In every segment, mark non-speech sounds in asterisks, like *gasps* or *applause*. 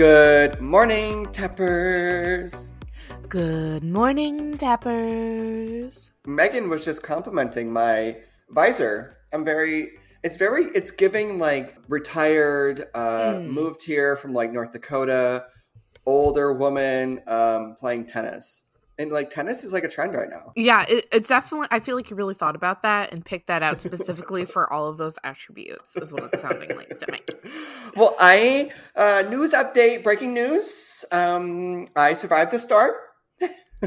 Good morning, Tappers. Good morning, Tappers. Megan was just complimenting my visor. I'm very, it's very, it's giving like retired, uh, Mm. moved here from like North Dakota, older woman um, playing tennis. And like tennis is like a trend right now. Yeah, it, it's definitely. I feel like you really thought about that and picked that out specifically *laughs* for all of those attributes. Is what it's sounding like to me. *laughs* Well, I, uh, news update, breaking news. Um, I survived the storm.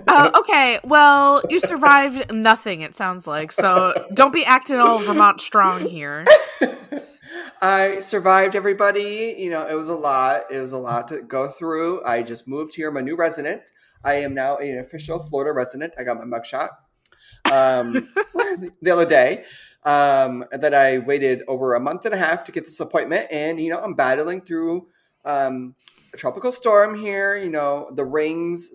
Uh, *laughs* okay, well, you survived nothing. It sounds like so. Don't be acting all Vermont strong here. I survived everybody. You know, it was a lot. It was a lot to go through. I just moved here. I'm a new resident. I am now an official Florida resident. I got my mugshot um, *laughs* the other day. Um, then I waited over a month and a half to get this appointment. And, you know, I'm battling through um, a tropical storm here. You know, the rings.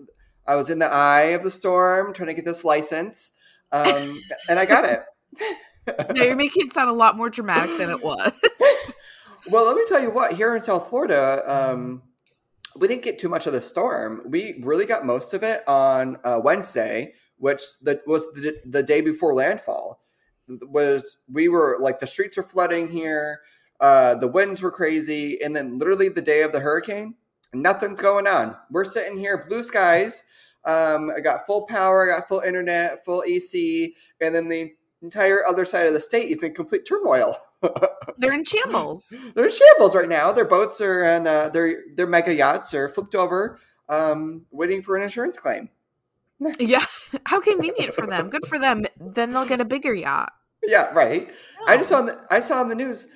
I was in the eye of the storm trying to get this license. Um, and I got it. No, you're making it sound a lot more dramatic than it was. *laughs* Well, let me tell you what. Here in South Florida, um, we didn't get too much of the storm. We really got most of it on uh, Wednesday, which was the, the day before landfall. Was we were like the streets were flooding here, uh, the winds were crazy, and then literally the day of the hurricane, nothing's going on. We're sitting here, blue skies. Um, I got full power, I got full internet, full AC, and then the entire other side of the state is in complete turmoil. *laughs* They're in shambles. *laughs* They're in shambles right now. Their boats are and uh, their their mega yachts are flipped over, um, waiting for an insurance claim. *laughs* Yeah, *laughs* how convenient for them. Good for them. Then they'll get a bigger yacht. Yeah, right. I just saw on the, I saw on the news,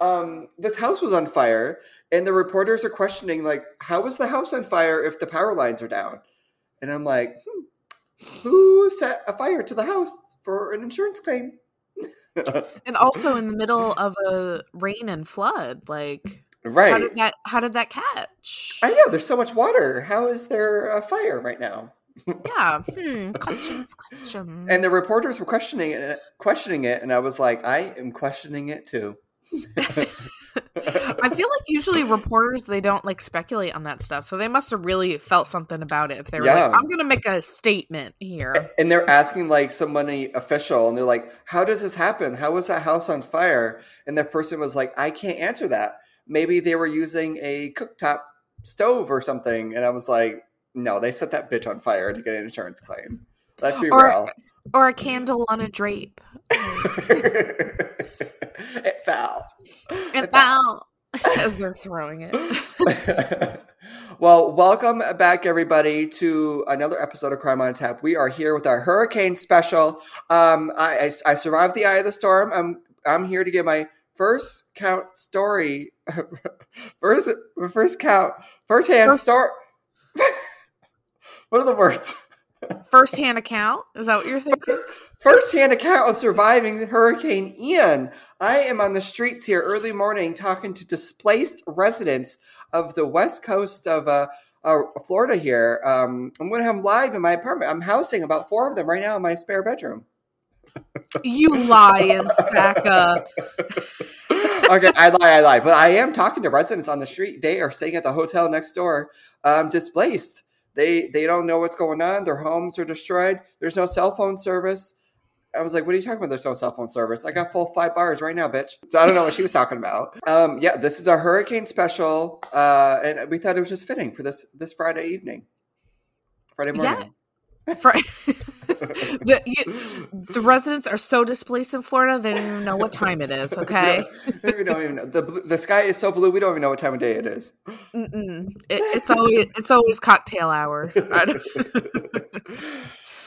um, this house was on fire, and the reporters are questioning like, how was the house on fire if the power lines are down? And I'm like, hmm, who set a fire to the house for an insurance claim? *laughs* and also in the middle of a rain and flood like right. how did that how did that catch I know there's so much water. How is there a fire right now? yeah *laughs* hmm. questions questions And the reporters were questioning it, questioning it, and I was like, I am questioning it too. *laughs* i feel like usually reporters they don't like speculate on that stuff so they must have really felt something about it if they were Yeah. like i'm gonna make a statement here and they're asking like somebody official, and they're like, "How does this happen? How was that house on fire?" And that person was like, "I can't answer that. Maybe they were using a cooktop stove or something." And I was like, "No, they set that bitch on fire to get an insurance claim. Let's be Or- real." or a candle on a drape *laughs* *laughs* fell. and *laughs* fell as they're throwing it *laughs* well, welcome back, everybody, to another episode of Crime on Tap. We are here with our hurricane special. Um, I, I, I survived the eye of the storm. I'm I'm here to give my first count story, *laughs* first first count, first hand story. what are the words? First hand account is that what you're thinking First hand account of surviving Hurricane Ian. I am on the streets here early morning talking to displaced residents of the west coast of uh, uh, Florida here. Um, I'm going to have them live in my apartment. I'm housing about four of them right now in my spare bedroom. you lions back up okay, I lie, I lie. But I am talking to residents on the street. They are staying at the hotel next door, um, displaced. They they don't know what's going on. Their homes are destroyed. There's no cell phone service. I was like, "What are you talking about? There's no cell phone service. I got full five bars right now, bitch." So I don't know what she was talking about. Um, yeah, this is our hurricane special, uh, and we thought it was just fitting for this this Friday evening, Friday Yeah. For, *laughs* the, you, the residents are so displaced in Florida, they don't even know what time it is. *laughs* Okay, we don't even know. The the sky is so blue. We don't even know what time of day it is. Mm-mm. It, it's always it's always cocktail hour. *laughs*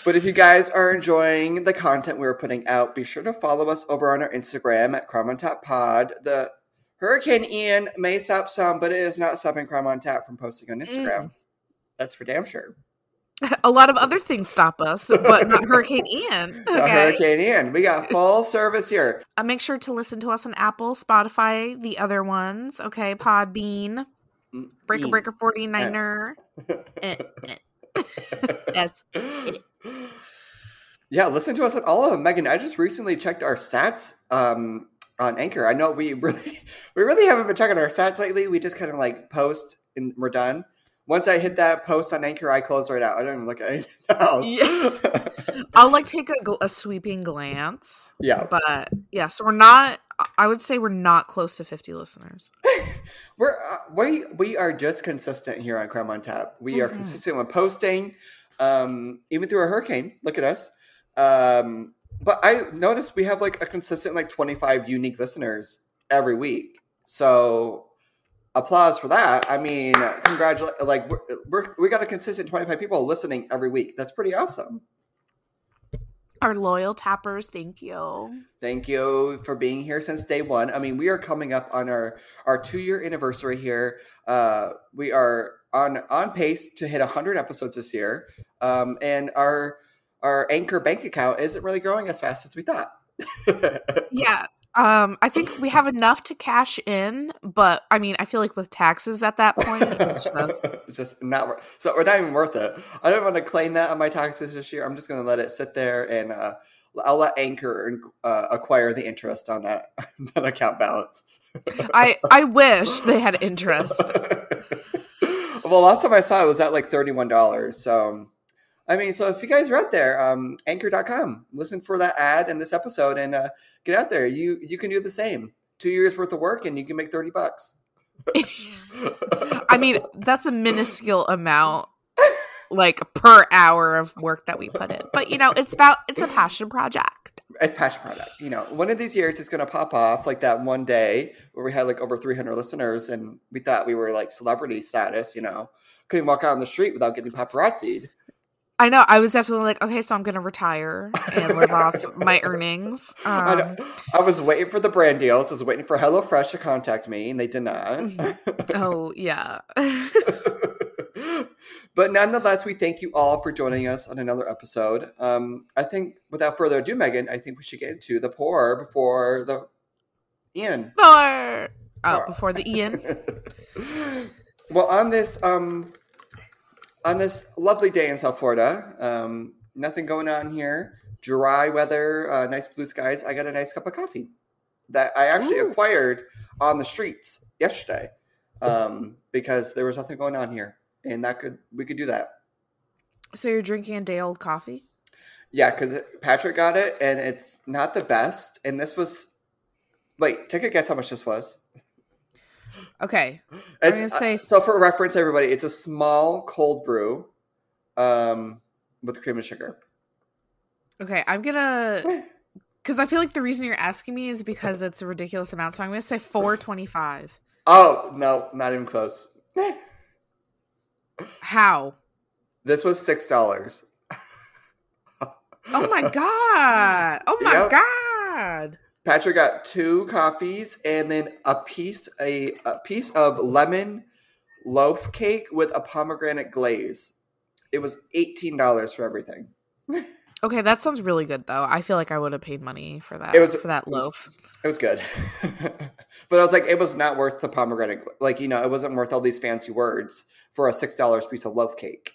But if you guys are enjoying the content we're putting out, be sure to follow us over on our Instagram at Crime on Tap Pod. The Hurricane Ian may stop some, but it is not stopping Crime on Tap from posting on Instagram. Mm. That's for damn sure. A lot of other things stop us, but not Hurricane Ian. *laughs* Okay. Hurricane Ian. We got full service here. Uh, make sure to listen to us on Apple, Spotify, the other ones. Okay, Podbean, Breaker Breaker 49er. *laughs* Eh, eh. *laughs* That's Yeah, listen to us on all of them. Megan, I just recently checked our stats um, on Anchor. I know we really we really haven't been checking our stats lately. We just kind of like post and we're done. Once I hit that post on Anchor, I close right out. I don't even look at anything *laughs* else. Yeah. *laughs* I'll like take a, a sweeping glance, yeah. but yeah. So we're not. I would say we're not close to 50 listeners. *laughs* We're uh, we we are just consistent here on Crime on Tap. We are Mhm. consistent when posting, um, even through a hurricane. Look at us. Um, but I noticed we have like a consistent like twenty five unique listeners every week. So applause for that. I mean, congratulate like we're, we're we got a consistent twenty five people listening every week. That's pretty awesome. Our loyal tappers, thank you. Thank you for being here since day one. I mean, we are coming up on our our two year anniversary here. Uh, we are on on pace to hit hundred episodes this year, um, and our our anchor bank account isn't really growing as fast as we thought. *laughs* Yeah. Um, I think we have enough to cash in, but I mean, I feel like with taxes at that point, it's just *laughs* it's just not so we're not even worth it. I don't want to claim that on my taxes this year. I'm just going to let it sit there and uh, I'll let Anchor uh, acquire the interest on that *laughs* that account balance. I *laughs* I wish they had interest. well, last time I saw it was at like thirty-one dollars. So, I mean, so if you guys are out there, um, Anchor.com, listen for that ad in this episode and uh, get out there. You you can do the same. Two years worth of work and you can make thirty bucks. *laughs* I mean, that's a minuscule amount *laughs* like per hour of work that we put in. But you know, it's about it's a passion project. it's passion project. You know, one of these years it's going to pop off like that one day where we had like over 300 listeners and we thought we were like celebrity status, you know, couldn't walk out on the street without getting paparazzied. I know. I was definitely like, okay, so I'm gonna retire and live off my *laughs* earnings. I, Um, know. I was waiting for the brand deals. I was waiting for HelloFresh to contact me and they did not. oh yeah. *laughs* but nonetheless, we thank you all for joining us on another episode. Um, I think without further ado, Megan, I think we should get into the pour before the Ian. Or oh, before the Ian. *laughs* well, on this um, on this lovely day in South Florida, um, nothing going on here. Dry weather, uh, nice blue skies. I got a nice cup of coffee that I actually Ooh. acquired on the streets yesterday um, because there was nothing going on here, and that could we could do that. So you're drinking a day old coffee? Yeah, because Patrick got it, and it's not the best. And this was, wait, take a guess how much this was. Okay. It's, say- uh, so for reference, everybody, it's a small cold brew, um, with cream and sugar. Okay, I'm gonna *laughs* because I feel like the reason you're asking me is because it's a ridiculous amount. So I'm gonna say four twenty five. Oh no, not even close. *laughs* How? This was six dollars. Oh my god! Oh my Yep. god! Patrick got two coffees and then a piece a, a piece of lemon loaf cake with a pomegranate glaze. It was eighteen dollars for everything. Okay, that sounds really good though. I feel like I would have paid money for that. It was- for that it was- loaf. It was good, *laughs* but I was like, it was not worth the pomegranate. Like you know, it wasn't worth all these fancy words for a six dollars piece of loaf cake.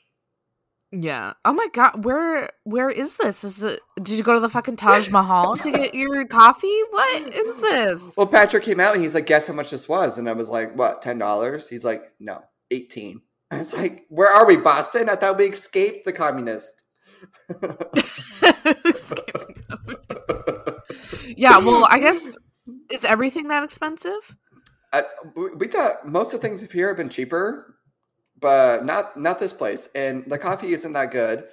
Yeah. Oh my god, where where is this? Is it? Did you go to the fucking Taj Mahal to get your coffee? What is this? Well, Patrick came out and he's like, guess how much this was, and I was like, what, ten dollars? He's like, no, eighteen. I was like, where are we, Boston? I thought we escaped the communist. *laughs* yeah. Well, I guess is everything that expensive? I, we we thought most of the things here have been cheaper, but not not this place. And the coffee isn't that good.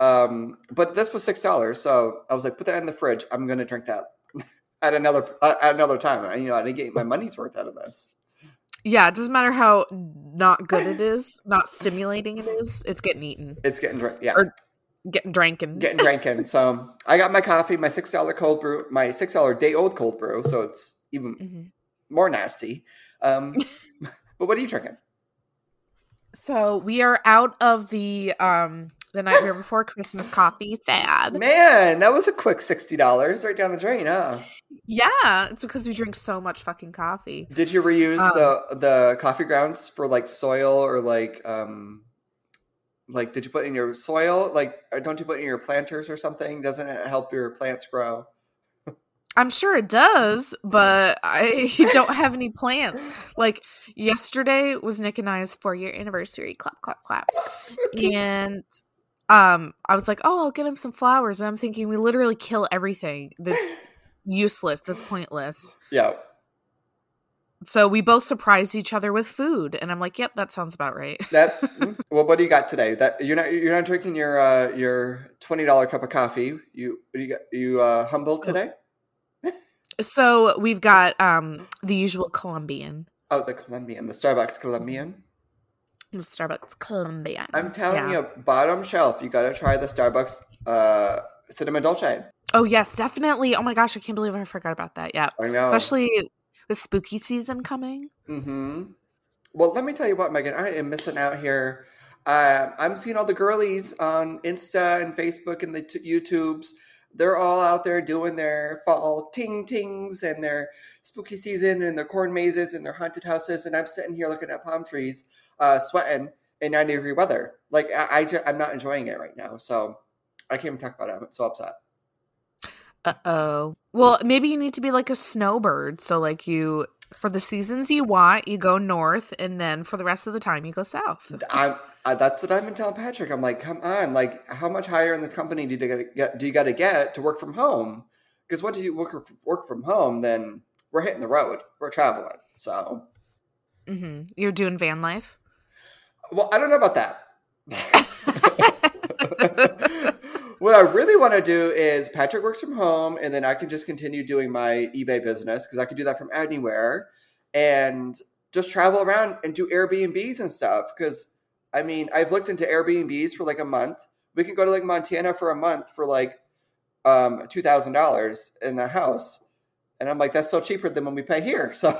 Um, but this was six dollars, so I was like, put that in the fridge. I'm gonna drink that *laughs* at another uh, at another time. I- You know, I didn't get my money's worth out of this. Yeah, it doesn't matter how not good it *laughs* is, not stimulating it is. It's getting eaten, It's getting drunk. Yeah, Or- getting dranken. getting drinking. So I got my coffee, my six dollar cold brew, my six dollar day old cold brew. So it's even Mhm. more nasty. Um, *laughs* but what are you drinking? So we are out of the um the Nightmare Before Christmas coffee. Sad. Man, that was a quick sixty dollars right down the drain, huh? Yeah, it's because we drink so much fucking coffee. Did you reuse Um, the the coffee grounds for like soil or like um like did you put in your soil like don't you put in your planters or something? Doesn't it help your plants grow? I'm sure it does, but I *laughs* don't have any plans. *laughs* Like yesterday was Nick and I's four year anniversary. Clap, clap, clap. And um, I was like, oh, I'll get him some flowers. And I'm thinking we literally kill everything that's *laughs* useless, that's pointless. Yeah. So we both surprised each other with food, and I'm like, "Yep, that sounds about right." That's well. What do you got today? That you're not you're not drinking your uh, your twenty dollar cup of coffee. You you got you uh, humbled today. So we've got um the usual Colombian, Oh, the Colombian, the Starbucks Colombian. the Starbucks Colombian. I'm telling Yeah. you, bottom shelf. You got to try the Starbucks uh, cinnamon dolce. Oh yes, definitely. Oh my gosh, I can't believe I forgot about that. Yeah, I know. especially with spooky season coming. Mm-hmm. Well, let me tell you what, Megan, I am missing out here. Uh, I'm seeing all the girlies on Insta and Facebook and the t- YouTubes. They're all out there doing their fall ting tings and their spooky season and their corn mazes and their haunted houses. And I'm sitting here looking at palm trees, uh, sweating in 90 degree weather. Like, I, I ju- I'm not enjoying it right now. So I can't even talk about it. I'm so upset. Uh oh. Well, maybe you need to be like a snowbird. So like you for the seasons you want, you go north, and then for the rest of the time you go south. I'm, I, that's what I've been telling Patrick. I'm like, come on, like, how much higher in this company do you gotta get? Do you got to get to work from home? Because once you work work from home, then we're hitting the road. We're traveling. So, hmm You're doing van life. well, I don't know about that. *laughs* *laughs* *laughs* what I really want to do is Patrick works from home, and then I can just continue doing my eBay business because I can do that from anywhere, and just travel around and do Airbnbs and stuff. Because I mean, I've looked into Airbnbs for like a month. We can go to like Montana for a month for like um, two thousand dollars in a house, and I'm like, that's so cheaper than when we pay here. So.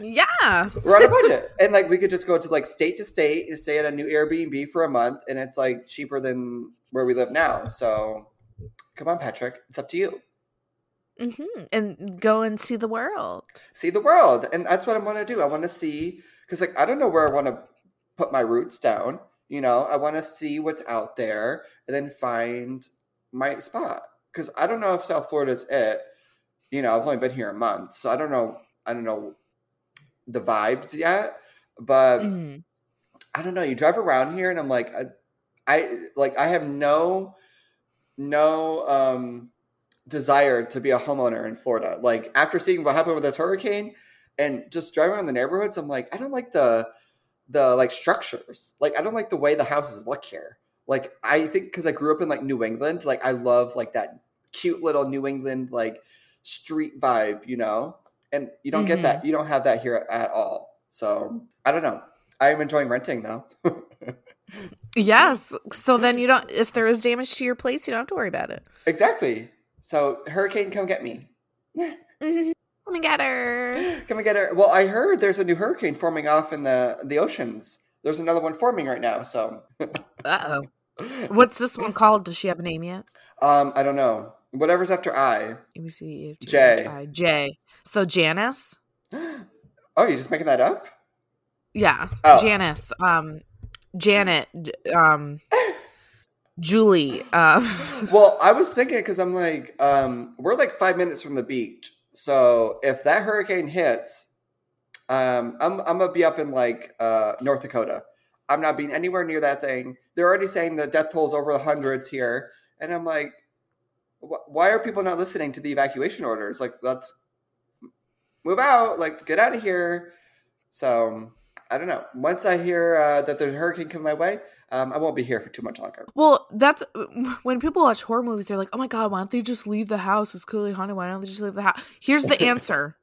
yeah. *laughs* we're on a budget and like we could just go to like state to state and stay at a new airbnb for a month and it's like cheaper than where we live now so come on patrick it's up to you hmm And go and see the world. see the world and that's what i want to do i want to see because like i don't know where i want to put my roots down you know i want to see what's out there and then find my spot because i don't know if south florida's it you know i've only been here a month so i don't know i don't know the vibes yet but Mhm. I don't know. You drive around here, and I'm like, I, I like, I have no, no um, desire to be a homeowner in Florida. Like after seeing what happened with this hurricane, and just driving around the neighborhoods, I'm like, I don't like the, the like structures. Like I don't like the way the houses look here. Like I think because I grew up in like New England, like I love like that cute little New England like street vibe, you know. And you don't get that. You don't have that here at all. So I don't know. I am enjoying renting though. *laughs* Yes. So then you don't. If there is damage to your place, you don't have to worry about it. exactly. So hurricane, come get me. *laughs* Come and get her. *gasps* Come and get her. Well, I heard there's a new hurricane forming off in the the oceans. There's another one forming right now. So, *laughs* Uh oh. What's this one called? Does she have a name yet? um, I don't know. Whatever's after I. Let me see. If J. I- J. So Janice. *gasps* Oh, you're just making that up? Yeah. Oh. Janice. Um, Janet. Um, *laughs* Julie. Um, *laughs* Well, I was thinking because I'm like, um, we're like five minutes from the beach. So if that hurricane hits, um, I'm I'm gonna be up in like uh, North Dakota. I'm not being anywhere near that thing. They're already saying the death toll's over the hundreds here, and I'm like, why are people not listening to the evacuation orders? Like, let's move out. Like, get out of here. So I don't know. Once I hear uh, that there's a hurricane coming my way, um, I won't be here for too much longer. well, that's when people watch horror movies. They're like, "Oh my god, why don't they just leave the house? It's clearly haunted. Why don't they just leave the house?" Here's the answer.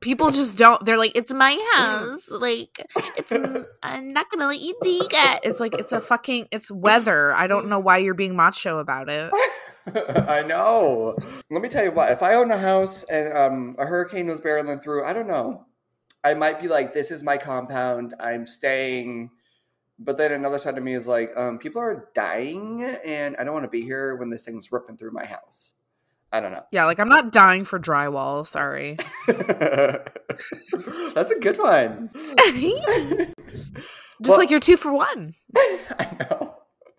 People just don't. They're like, "It's my house. Like, it's. I'm not gonna let you take it." It's like it's a fucking. It's weather. I don't know why you're being macho about it. *laughs* *laughs* I know. Let me tell you what. If I own a house and um, a hurricane was barreling through, I don't know. I might be like, "This is my compound. I'm staying." But then another side of me is like, um, "People are dying, and I don't want to be here when this thing's ripping through my house." I don't know. Yeah, like I'm not dying for drywall. Sorry. *laughs* *laughs* That's a good one. just Well- like you're two for one. I know.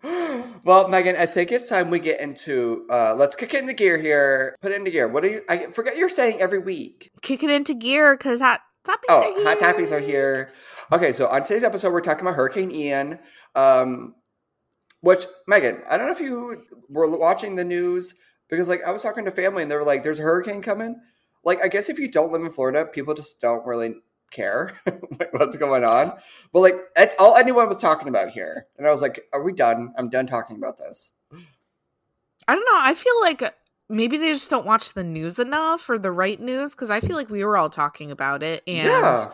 *gasps* well, Megan, I think it's time we get into. uh Let's kick it into gear here. Put it into gear. What are you? I forget you're saying every week. Kick it into gear because hot toppies Oh, are here. hot tappies are here. Okay, so on today's episode, we're talking about Hurricane Ian. Um, which Megan, I don't know if you were watching the news because, like, I was talking to family and they were like, "There's a hurricane coming." Like, I guess if you don't live in Florida, people just don't really care *laughs* like, what's going on. But like, that's all anyone was talking about here, and I was like, "Are we done? I'm done talking about this." I don't know. I feel like maybe they just don't watch the news enough or the right news because I feel like we were all talking about it and yeah,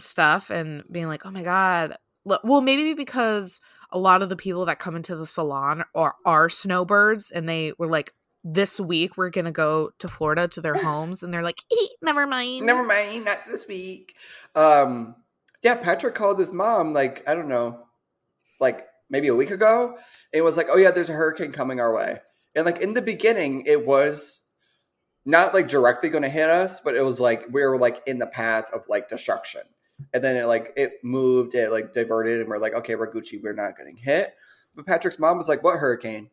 stuff and being like, oh my God. Well, maybe because a lot of the people that come into the salon are, are snowbirds and they were like, this week we're to go to Florida to their *laughs* homes and they're like, "Eh, never mind. never mind, not this week. Um, yeah, Patrick called his mom like I don't know, like maybe a week ago, and it was like, "Oh yeah, there's a hurricane coming our way." And like in the beginning, it was not like directly going to hit us, but it was like we were like in the path of like destruction. And then it like it moved, it like diverted, and we're like, "Okay, we're Gucci, we're not getting hit." But Patrick's mom was like, "What hurricane?"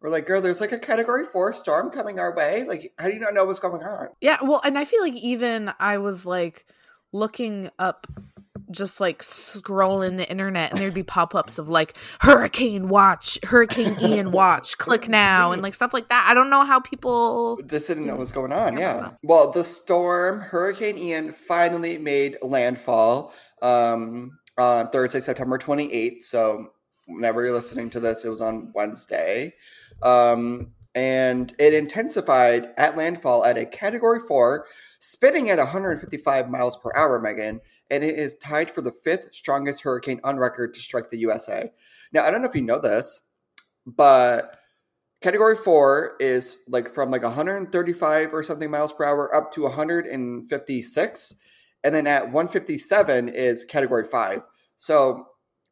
We're like, "Girl, there's like a Category Four storm coming our way. Like, how do you not know what's going on?" Yeah, well, and I feel like even I was like looking up just like scrolling the internet and there'd be pop-ups of like hurricane watch hurricane ian *laughs* watch click now and like stuff like that i don't know how people just didn't know what's going on. Yeah. Well, the storm, Hurricane Ian, finally made landfall um, on Thursday, September 28th. So, whenever you're listening to this, it was on Wednesday. Um, and it intensified at landfall at a category four, spinning at 155 miles per hour, Megan. And it is tied for the fifth strongest hurricane on record to strike the USA. Now, I don't know if you know this, but Category four is like from like 135 or something miles per hour up to 156. And then at 157 is category five. So,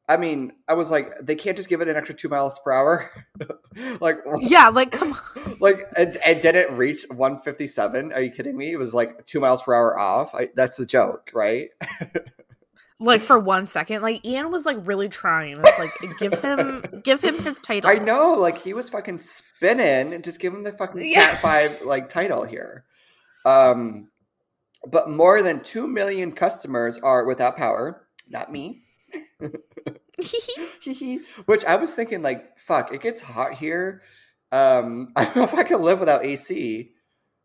I mean, I was like, they can't just give it an extra two miles per hour. *laughs* like, yeah like come on *laughs* like, and, and did it reach 157? Are you kidding me? It was like two miles per hour off. I, that's the joke, right? *laughs* like for one second like ian was like really trying it's like give him give him his title I know, like he was fucking spinning and just give him the fucking Yeah. Cat Five like title here. Um, but more than two million customers are without power. Not me. *laughs* Which I was thinking, like, fuck, it gets hot here. Um, *laughs* I don't know if I can live without AC.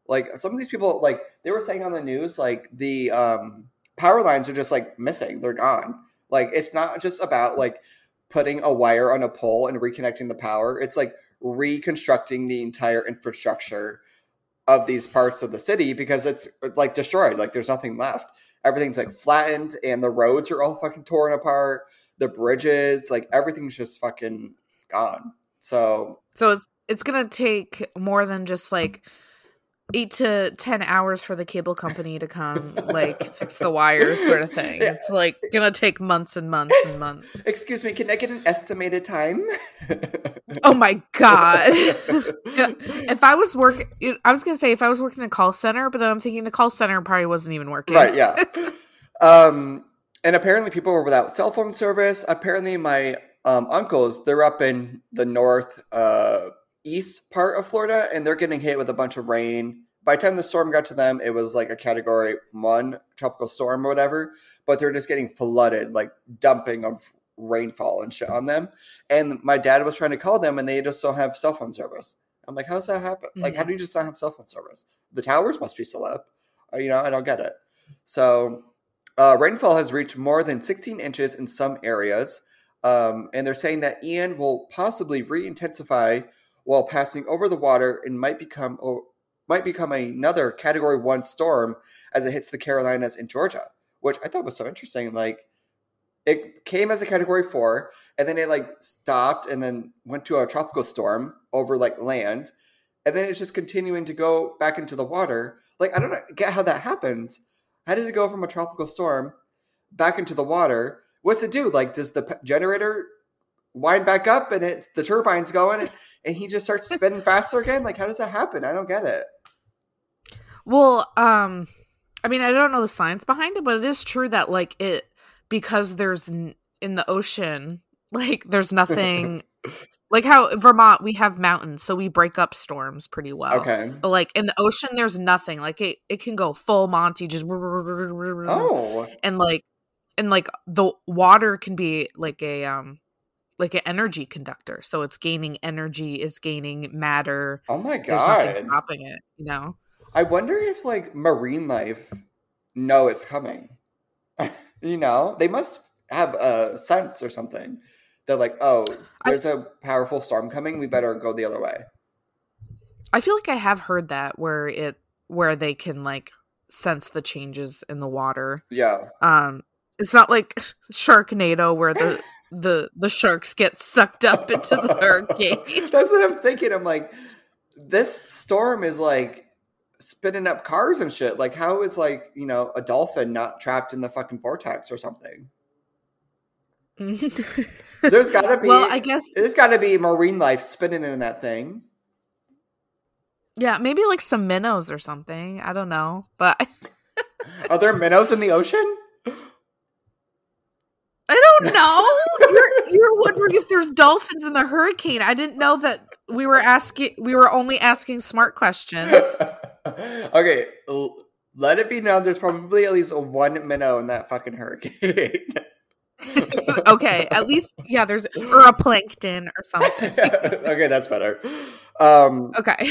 Like some of these people, like they were saying on the news, like the um power lines are just like missing. They're gone. Like it's not just about like putting a wire on a pole and reconnecting the power. It's like reconstructing the entire infrastructure of these parts of the city because it's like destroyed. Like there's nothing left. Everything's like flattened and the roads are all fucking torn apart. The bridges, like everything's just fucking gone. So so it's it's gonna take more than just like eight to ten hours for the cable company to come like fix the wires sort of thing. Yeah. it's like gonna take months and months and months. *laughs* Excuse me, can I get an estimated time? *laughs* oh my god. *laughs* If i was working i was gonna say if i was working the call center but then i'm thinking the call center probably wasn't even working. Right yeah. Um and apparently people were without cell phone service. Apparently my um uncles they're up in the north uh east part of florida and they're getting hit with a bunch of rain. By the time the storm got to them it was like a category one tropical storm or whatever but they're just getting flooded like dumping of rainfall and shit on them. And my dad was trying to call them and they just don't have cell phone service. I'm like how does that happen? Like how do you just not have cell phone service? The towers must be still up. Uh, you know i don't get it. So uh, rainfall has reached more than 16 inches in some areas, um, and they're saying that Ian will possibly re-intensify while passing over the water and might become might become another Category One storm as it hits the Carolinas and Georgia, which I thought was so interesting. Like it came as a Category Four, and then it like stopped and then went to a tropical storm over like land, and then it's just continuing to go back into the water. Like I don't get how that happens. How does it go from a tropical storm back into the water? What's it do? Like, does the generator wind back up and it the turbine's going and he just starts spinning faster again? Like, how does that happen? I don't get it. well um i mean i don't know the science behind it but it is true that like it because there's n- in the ocean *laughs* like there's nothing *laughs* like how Vermont we have mountains, so we break up storms pretty well. Okay. But like in the ocean, there's nothing. Like it, it can go full Monty, just Oh. and like and like the water can be like a um like an energy conductor. So it's gaining energy, it's gaining matter. Oh my There's nothing god. stopping it. You know. I wonder if like marine life know it's coming. *laughs* you know, they must have a sense or something. They're like, oh, there's a powerful storm coming. We better go the other way. I feel like I have heard that where it where they can like sense the changes in the water. Yeah. Um it's not like *laughs* Sharknado where the the the sharks get sucked up into the *laughs* hurricane. That's what I'm thinking. I'm like, this storm is like spinning up cars and shit. Like, how is like you know a dolphin not trapped in the fucking vortex or something? *laughs* There's gotta be. well, I guess there's got to be marine life spinning in that thing. yeah, maybe like some minnows or something. I don't know, but Are there minnows in the ocean? I. You're you're wondering if there's dolphins in the hurricane. I didn't know that we were asking. We were only asking smart questions. *laughs* okay, l- let it be known. There's probably at least one minnow in that fucking hurricane. *laughs* okay, at least yeah. There's or a plankton or something. *laughs* okay, that's better. Um, Okay.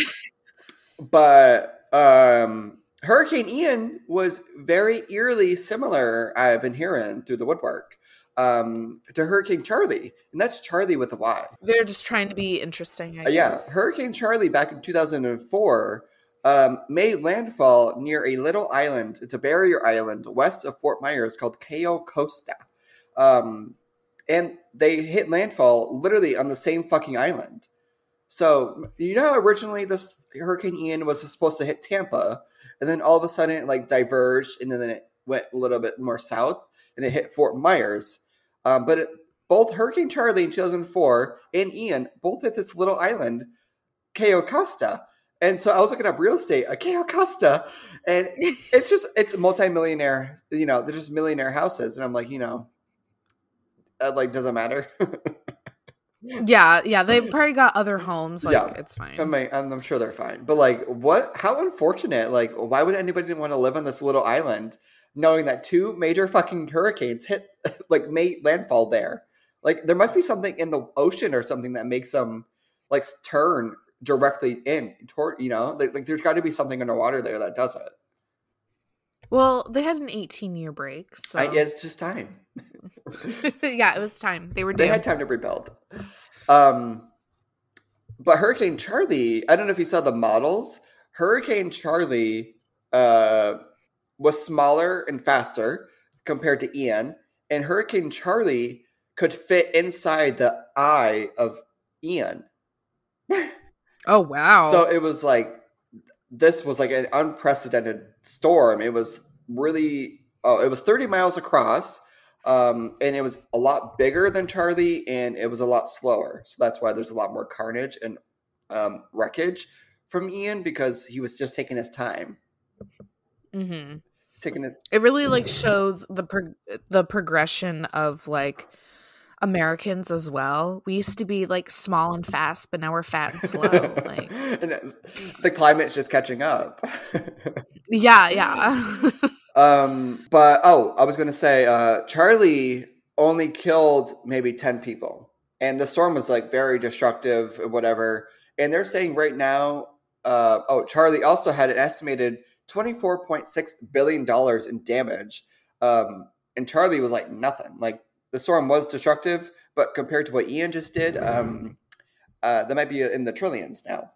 but um, Hurricane Ian was very eerily similar. I've been hearing through the woodwork um, to Hurricane Charley, and that's Charley with a Y. They're just trying to be interesting. I Uh, yeah. Hurricane Charley back in 2004 um, made landfall near a little island. It's a barrier island west of Fort Myers called Cayo Costa. Um, and they hit landfall literally on the same fucking island. So, you know, originally this Hurricane Ian was supposed to hit Tampa, and then all of a sudden it like diverged, and then it went a little bit more south, and it hit Fort Myers. Um, but it, both Hurricane Charley in 2004 and Ian both hit this little island, Cayo Costa. And so I was looking up real estate at Cayo Costa, and *laughs* it's just it's multi-millionaire. You know, they're just millionaire houses, and I'm like, you know, uh, like doesn't matter. *laughs* yeah, yeah. They probably got other homes. Like Yeah. it's fine. I mean, I'm, I'm sure they're fine, but like, what? How unfortunate! Like, why would anybody want to live on this little island, knowing that two major fucking hurricanes hit, *laughs* like, made landfall there? Like, there must be something in the ocean or something that makes them like turn directly in toward. You know, like, like there's got to be something underwater there that does it. well, they had an 18 year break, so I, it's just time. *laughs* yeah, it was time. They were they due. had time to rebuild. Um, but Hurricane Charley, I don't know if you saw the models. Hurricane Charley uh, was smaller and faster compared to Ian, and Hurricane Charley could fit inside the eye of Ian. oh wow. So it was like this was like an unprecedented storm. It was really oh, it was 30 miles across. Um, and it was a lot bigger than Charley and it was a lot slower. So that's why there's a lot more carnage and um, wreckage from Ian because he was just taking his time. hmm He's taking his it really like shows the pro- the progression of like Americans as well. We used to be like small and fast, but now we're fat and slow. like *laughs* and the climate's just catching up. *laughs* yeah, yeah. Um, but oh, I was gonna say, uh, Charley only killed maybe ten people, and the storm was like very destructive, or whatever. And they're saying right now, uh, oh, Charley also had an estimated twenty four point six billion dollars in damage. Um, and Charley was like nothing. Like the storm was destructive, but compared to what Ian just did, um, uh, that might be in the trillions now.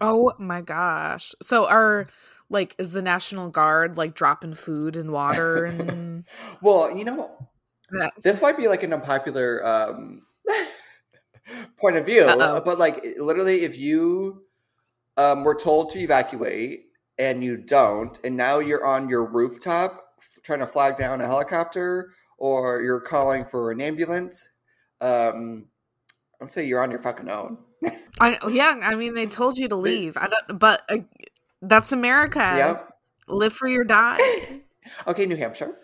oh my gosh. So are like is the National Guard like dropping food and water and *laughs* Well, you know, this might be like an unpopular um, *laughs* point of view, Uh-oh. but like literally, if you um, were told to evacuate and you don't, and now you're on your rooftop f- trying to flag down a helicopter or you're calling for an ambulance, um, I'm saying you're on your fucking own. *laughs* I yeah, I mean they told you to leave. I don't but uh, that's America. Yep. Live free or die. *laughs* Okay, New Hampshire.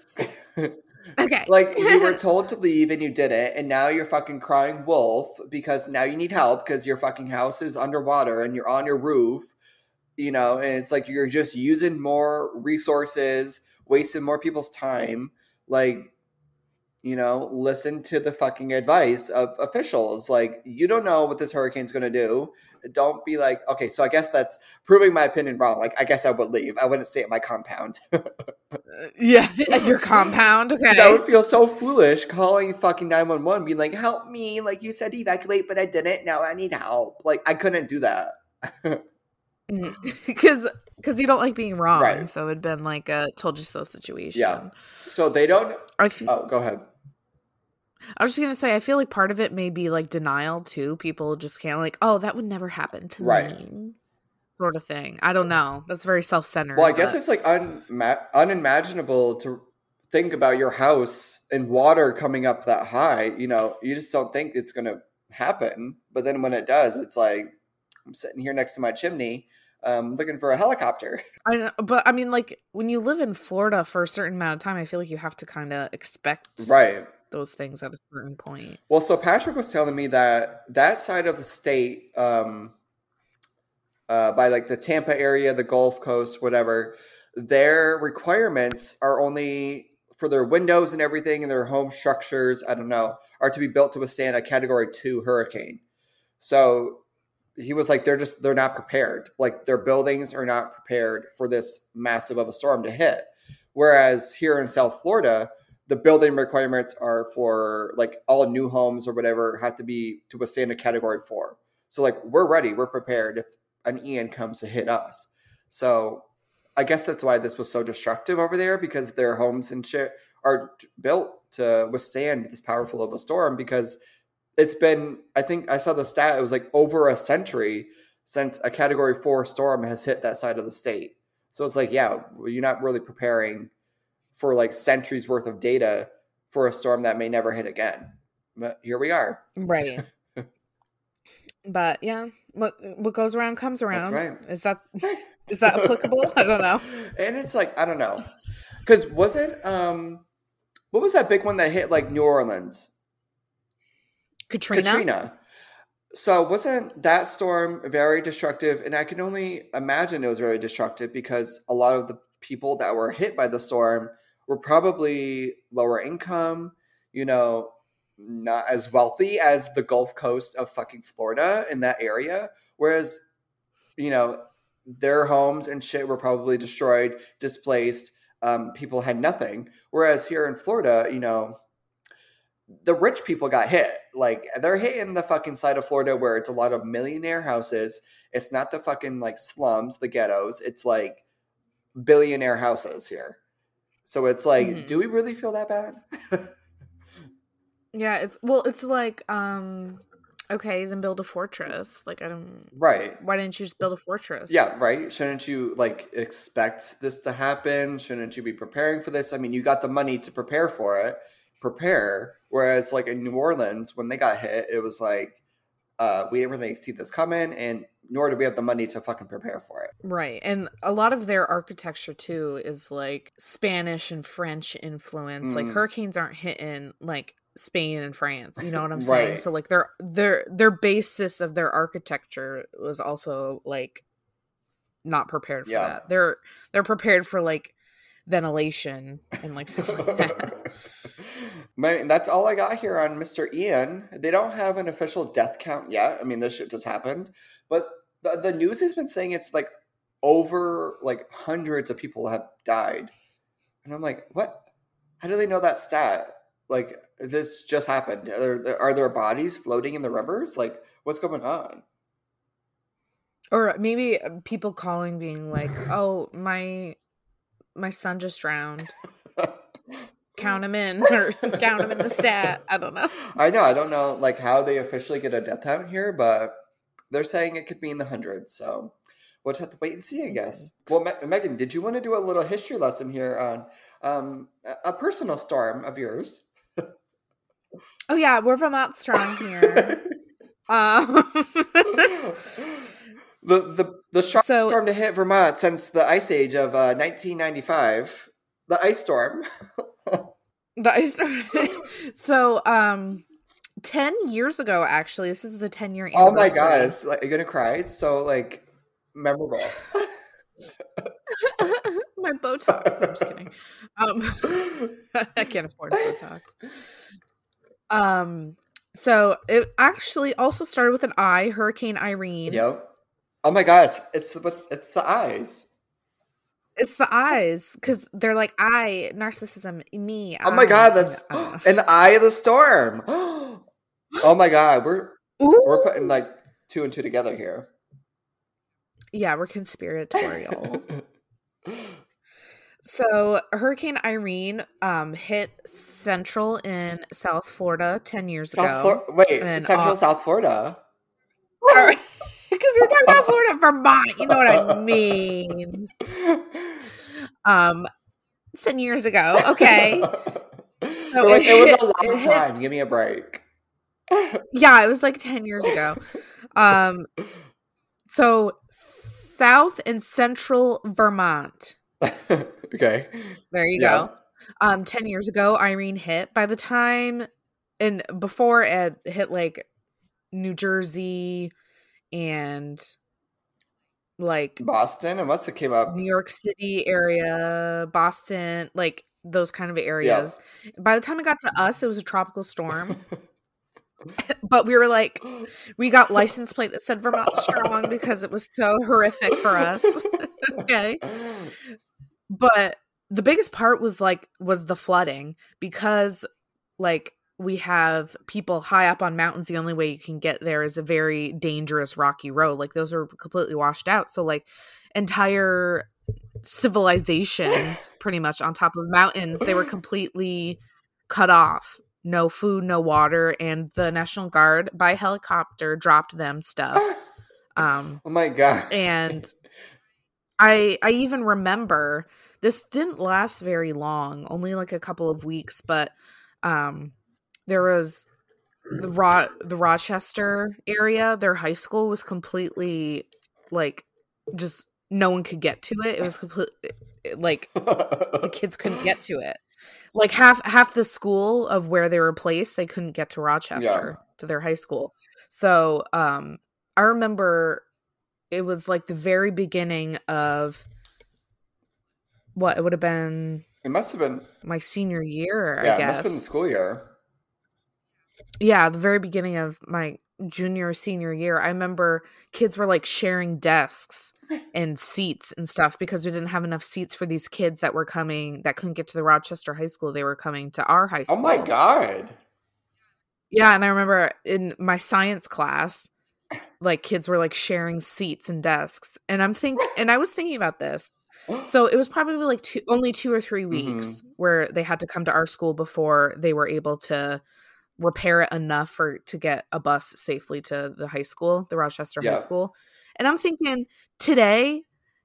*laughs* Okay. Like you were told to leave and you did it, and now you're fucking crying wolf because now you need help because your fucking house is underwater and you're on your roof, you know, and it's like you're just using more resources, wasting more people's time. Like, you know, listen to the fucking advice of officials. Like, you don't know what this hurricane's gonna do. Don't be like, okay, so I guess that's proving my opinion wrong. Like, I guess I would leave. I wouldn't stay at my compound. *laughs* yeah, *laughs* at your compound. Okay. I would feel so foolish calling fucking 911, being like, help me. Like, you said evacuate, but I didn't. Now I need help. Like, I couldn't do that. *laughs* Mm-hmm. *laughs* Because because you don't like being wrong, Right. so it'd been like a told you so situation. Yeah. So they don't. I, f- Oh, go ahead. I was just gonna say I feel like part of it may be like denial too. People just can't like, oh, that would never happen to Right. me, sort of thing. I don't know. That's very self centered. Well, I guess it's like unma- unimaginable to think about your house and water coming up that high. You know, you just don't think it's going to happen. But then when it does, it's like, I'm sitting here next to my chimney um, looking for a helicopter. *laughs* I know, but I mean, like when you live in Florida for a certain amount of time, I feel like you have to kind of expect Right. those things at a certain point. Well, so Patrick was telling me that that side of the state, um, uh, by like the Tampa area, the Gulf Coast, whatever, their requirements are only for their windows and everything and their home structures. I don't know, are to be built to withstand a Category Two hurricane. So he was like, they're just they're not prepared. Like their buildings are not prepared for this massive of a storm to hit. Whereas here in South Florida, the building requirements are for like all new homes or whatever have to be to withstand a category four. So like we're ready, we're prepared if an Ian comes to hit us. So I guess that's why this was so destructive over there because their homes and shit are built to withstand this powerful of a storm because it's been I think I saw the stat it was like over a century since a category 4 storm has hit that side of the state. So it's like yeah, you're not really preparing for like centuries worth of data for a storm that may never hit again. But here we are. Right. *laughs* but yeah, what what goes around comes around. right. Is that *laughs* is that applicable? I don't know. And it's like I don't know, because was it um, what was that big one that hit like New Orleans? Katrina. Katrina. So wasn't that storm very destructive? And I can only imagine it was very destructive because a lot of the people that were hit by the storm were probably lower income, you know, not as wealthy as the Gulf Coast of fucking Florida in that area. Whereas, you know, their homes and shit were probably destroyed, displaced. Um, people had nothing. Whereas here in Florida, you know, the rich people got hit. Like they're hitting the fucking side of Florida where it's a lot of millionaire houses. It's not the fucking like slums, the ghettos. It's like billionaire houses here. So it's like, Mhm. do we really feel that bad? Yeah, it's well, it's like um okay, then build a fortress. Like I don't right. why didn't you just build a fortress? Yeah, right. Shouldn't you like expect this to happen? Shouldn't you be preparing for this? I mean, you got the money to prepare for it. Prepare. Whereas like in New Orleans, when they got hit, it was like uh, we didn't really see this coming, and nor do we have the money to fucking prepare for it. Right. And a lot of their architecture too is like Spanish and French influence. Like Mm. hurricanes aren't hitting like Spain and France. You know what I'm *laughs* saying? Right. So like their their their basis of their architecture was also like not prepared for Yeah. that. They're they're prepared for like ventilation and like stuff like that. *laughs* Man, that's all I got here on Mr. Ian. They don't have an official death count yet. I mean, this shit just happened, but the, the news has been saying it's like over like hundreds of people have died, and I'm like, what? How do they know that stat? Like this just happened. Are there, are there bodies floating in the rivers? Like what's going on? Or maybe uh, people calling being like, "Oh, my my son just drowned. *laughs* Count him in or count him in the stat." I don't know. I know. I don't know like how they officially get a death count here, but they're saying it could be in the hundreds. So we'll just have to wait and see, I guess. Well, Me- Megan, did you want to do a little history lesson here on um, a- personal storm of yours? Oh yeah, we're from Out Strong here. *laughs* um, *laughs* the the the sharpest So- storm to hit Vermont since the ice age of uh, 1995, the ice storm. *laughs* The ice storm. *laughs* so, um, ten years ago, actually, this is the ten year anniversary. Oh my god, it's like, you're gonna cry. It's so like memorable. *laughs* my Botox. I'm just kidding. Um, I can't afford Botox. Um, so it actually also started with an I, Hurricane Irene. yep. Oh my gosh, it's it's it's the eyes. It's the eyes because they're like I narcissism me. Oh my I," god, that's I *gasps* an eye of the storm. *gasps* oh my god, we're we're putting like two and two together here. yeah, we're conspiratorial. *laughs* so Hurricane Irene um hit Central in South Florida ten years South ago. Florida. Wait, Central uh, South Florida. Because we're talking about Florida, Vermont. You know what I mean. Um, ten years ago. Okay. We're like, it it was a *laughs* long time. Give me a break. Yeah, it was like 10 years ago. Um so South and Central Vermont. *laughs* okay. There you Yeah. go. Um 10 years ago Irene hit. By the time and before it hit like New Jersey and like Boston. It must have came up. New York City area, Boston, like those kind of areas. By the time it got to us, it was a tropical storm. *laughs* but we were like, we got license plate that said Vermont strong *laughs* because it was so horrific for us. *laughs* okay. But the biggest part was like was the flooding because like we have people high up on mountains the only way you can get there is a very dangerous rocky road like those are completely washed out so like entire civilizations *laughs* pretty much on top of mountains they were completely cut off no food no water and the national guard by helicopter dropped them stuff um oh my god. and *laughs* i i even remember this didn't last very long only like a couple of weeks but um there was the Ro- the rochester area their high school was completely like just no one could get to it it was complete like the *laughs* kids couldn't get to it like half half the school of where they were placed they couldn't get to rochester to their high school so um i remember it was like the very beginning of what it would have been it must have been. my senior year Yeah, i it must have been the school year. Yeah the very beginning of my junior or senior year i remember kids were like sharing desks *laughs* and seats and stuff because we didn't have enough seats for these kids that were coming that couldn't get to the rochester high school. They were coming to our high school Oh my god. yeah and i remember in my science class like kids were like sharing seats and desks and i'm think *laughs* and i was thinking about this. *gasps* So it was probably like two, only two or three mm-hmm. weeks where they had to come to our school before they were able to repair it enough for to get a bus safely to the high school, the Rochester Yeah. High School. And I'm thinking today,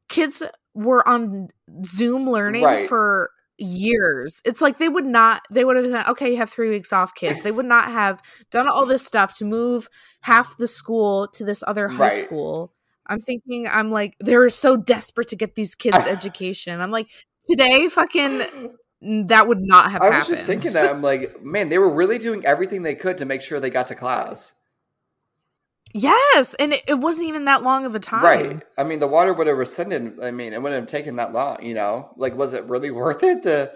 kids were on Zoom learning Right. for years. It's like they would not, they would have said, okay, you have three weeks off, kids. They would not have done all this stuff to move half the school to this other high Right. school. I'm thinking, I'm like, they're so desperate to get these kids *laughs* education. I'm like, today, fucking, that would not have happened. I was just thinking that I'm like, man, they were really doing everything they could to make sure they got to class. Yes, and it, it wasn't even that long of a time. Right. I mean, the water would have rescinded. I mean, it wouldn't have taken that long, you know? Like, was it really *laughs* worth it to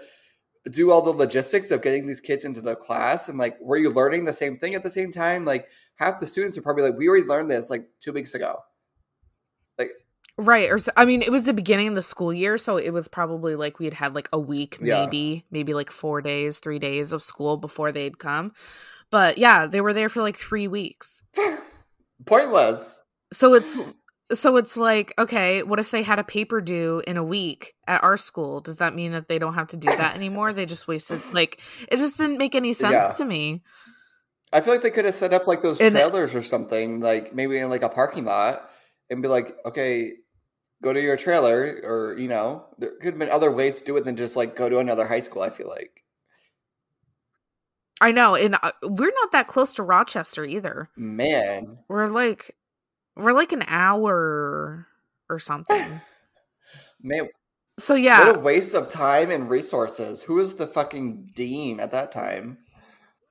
do all the logistics of getting these kids into the class? And, like, were you learning the same thing at the same time? Like, half the students are probably like, we already learned this like two weeks ago. Right. Or so, I mean, it was the beginning of the school year, so it was probably like we'd had like a week, Yeah. maybe, maybe like four days, three days of school before they'd come. But yeah, they were there for like three weeks. *laughs* Pointless. So it's so it's like, okay, what if they had a paper due in a week at our school? Does that mean that they don't have to do that anymore? They just wasted like it just didn't make any sense Yeah. to me. I feel like they could have set up like those And- trailers or something, like maybe in like a parking lot, and be like, okay, go to your trailer, or you know, there could have been other ways to do it than just like go to another high school. I feel like, I know, and uh, we're not that close to Rochester either. man, We're like we're like an hour or something. *laughs* man, So yeah, What a waste of time and resources. Who was the fucking dean at that time?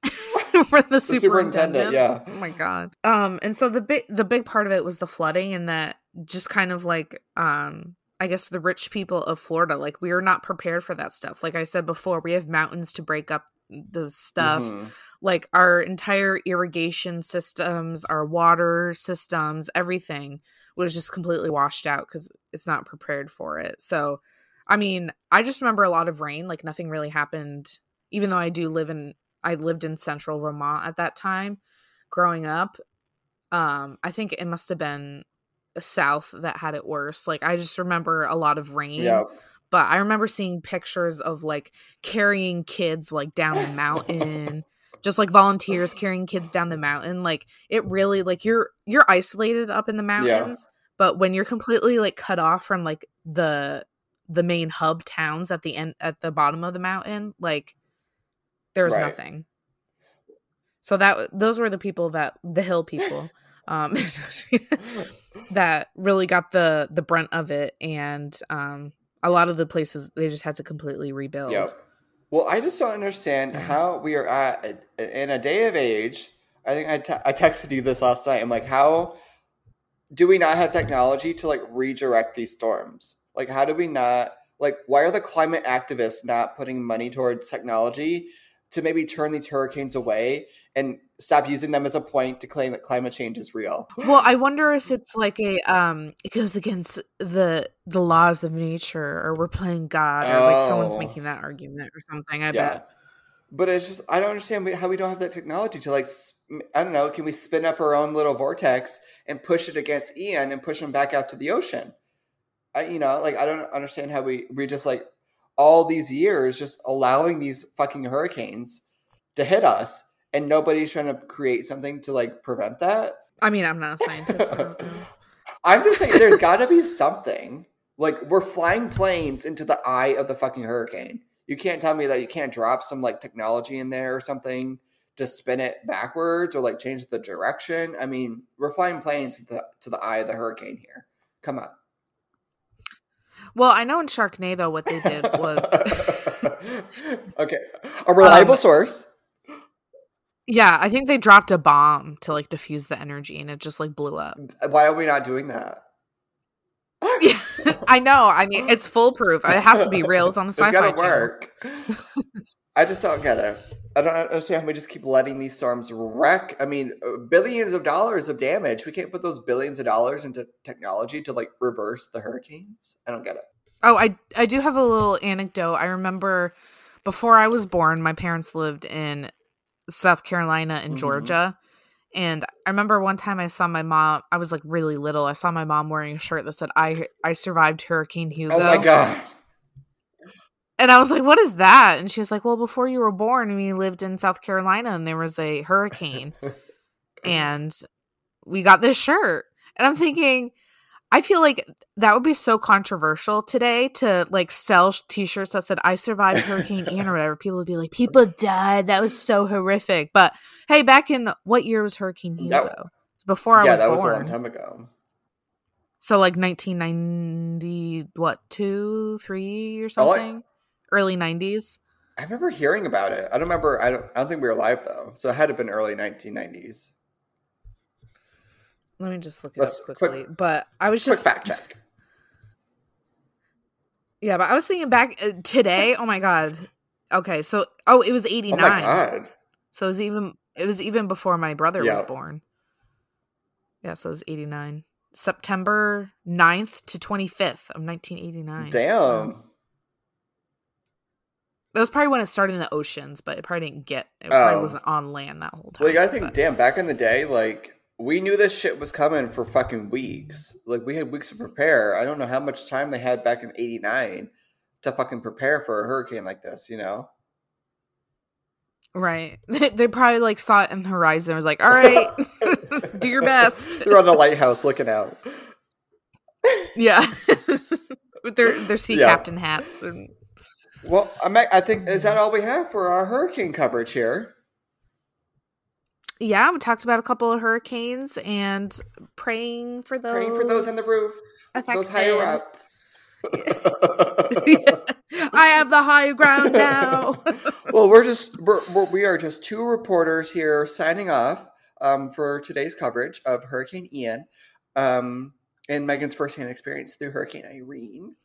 *laughs* *laughs* for the, The superintendent. superintendent, yeah. Oh my god. Um, and so the big the big part of it was the flooding, and that just kind of like um. I guess the rich people of Florida, like we are not prepared for that stuff. Like I said before, we have mountains to break up the stuff. Mhm. Like our entire irrigation systems, our water systems, everything was just completely washed out because it's not prepared for it. So, I mean, I just remember a lot of rain. Like nothing really happened. Even though I do live in, I lived in central Vermont at that time, growing up. Um, I think it must have been the south that had it worse. Like I just remember a lot of rain Yeah. but I remember seeing pictures of like carrying kids like down the mountain, *laughs* just like volunteers carrying kids down the mountain. Like it really like you're you're isolated up in the mountains, but when you're completely like cut off from like the the main hub towns at the end at the bottom of the mountain, like there's Right. nothing. So that those were the people that the hill people *laughs* um *laughs* that really got the the brunt of it and um a lot of the places they just had to completely rebuild Yep. Well, I just don't understand how we are at in a day of age. I think I texted you this last night. I'm like, how do we not have technology to like redirect these storms? Like, how do we not like? Why are the climate activists not putting money towards technology to maybe turn these hurricanes away and stop using them as a point to claim that climate change is real? well i wonder if it's like a um it goes against the the laws of nature or we're playing god or like someone's Oh. making that argument or something i yeah. bet But it's just I don't understand how we don't have that technology to like I don't know. Can we spin up our own little vortex and push it against Ian and push him back out to the ocean? I you know like I don't understand how we we just like all these years just allowing these fucking hurricanes to hit us and nobody's trying to create something to like prevent that. i mean i'm not a scientist I don't know. *laughs* I'm just saying there's got to be something. Like we're flying planes into the eye of the fucking hurricane. You can't tell me that you can't drop some like technology in there or something to spin it backwards or like change the direction. I mean, we're flying planes to the, to the eye of the hurricane here. Come on. Well i know in sharknado what they did was *laughs* okay. A reliable Um, source. yeah i think they dropped a bomb to like diffuse the energy and it just like blew up Why are we not doing that? Yeah, I *laughs* know. I mean, it's foolproof. It has to be real. It's on the It's Syfy gotta channel. work. I just don't get it. I don't understand how we just keep letting these storms wreck. I mean, uh, billions of dollars of damage. We can't put those billions of dollars into technology to like reverse the hurricanes. I don't get it. Oh, I I do have a little anecdote. I remember before I was born, my parents lived in South Carolina and Mhm. Georgia. And I remember one time I saw my mom. I was like really little. I saw my mom wearing a shirt that said "I I survived Hurricane Hugo." Oh my god. And I was like, "What is that?" And she was like, "Well, before you were born, we lived in South Carolina, and there was a hurricane, *laughs* and we got this shirt." And I'm thinking, I feel like that would be so controversial today to like sell t-shirts that said "I survived Hurricane Ian" or whatever. People would be like, "People died. That was so horrific." But hey, back in what year was Hurricane That- Before I was like, yeah, was that was a long time ago. So like 1990, what two, three, or Oh, something? Early 90s. I remember hearing about it. I don't remember. I don't. I don't think we were alive though. So it had to have been early 1990s. Let me just look it Let's- up quick- quickly. but I was Quick just fact check. yeah, but I was thinking back uh, today. Oh my god. Okay, so oh, it was Oh 89. my god. So it was even it was even before my brother Yeah. was born. Yeah, so it was 89. September 9th to 25th of 1989. Damn. That was probably when it started in the oceans, but it probably didn't get it probably Oh. wasn't on land that whole time. Well, you gotta think, but- damn, back in the day, like we knew this shit was coming for fucking weeks. Like we had weeks to prepare. I don't know how much time they had back in '89 to fucking prepare for a hurricane like this. You know? Right. *laughs* they probably like saw it in the horizon and was like, all right, *laughs* do your best. *laughs* They're on the lighthouse looking out. Yeah. With their, their sea Yeah. captain hats. And... Well, I'm, I think is that all we have for our hurricane coverage here. Yeah, we talked about a couple of hurricanes and praying for those. Praying for those on the roof, affected. those higher up. *laughs* I have the high ground now. *laughs* well, we're just we're, we're, we are just two reporters here signing off um, for today's coverage of Hurricane Ian um, and Megan's firsthand experience through Hurricane Irene.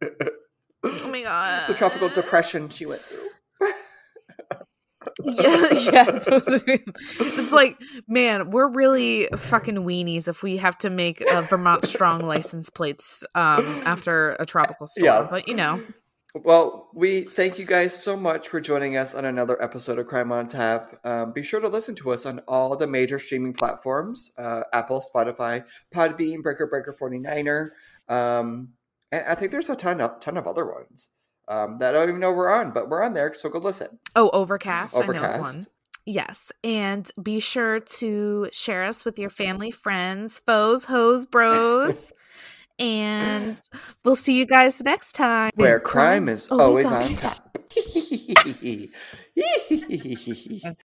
*laughs* oh my god! The tropical depression she went through. *laughs* yeah, yeah. It's like, man, we're really fucking weenies if we have to make uh, Vermont strong license plates um, after a tropical storm. Yeah. But you know. Well, we thank you guys so much for joining us on another episode of Crime on Tap. Um, be sure to listen to us on all the major streaming platforms uh, Apple, Spotify, Podbean, Breaker Breaker 49er. Um, and I think there's a ton of, ton of other ones um, that I don't even know we're on, but we're on there, so go listen. Oh, Overcast. Overcast. I know one. Yes. And be sure to share us with your family, friends, foes, hoes, bros. *laughs* and we'll see you guys next time. Where crime is always, always on top. *laughs* *laughs*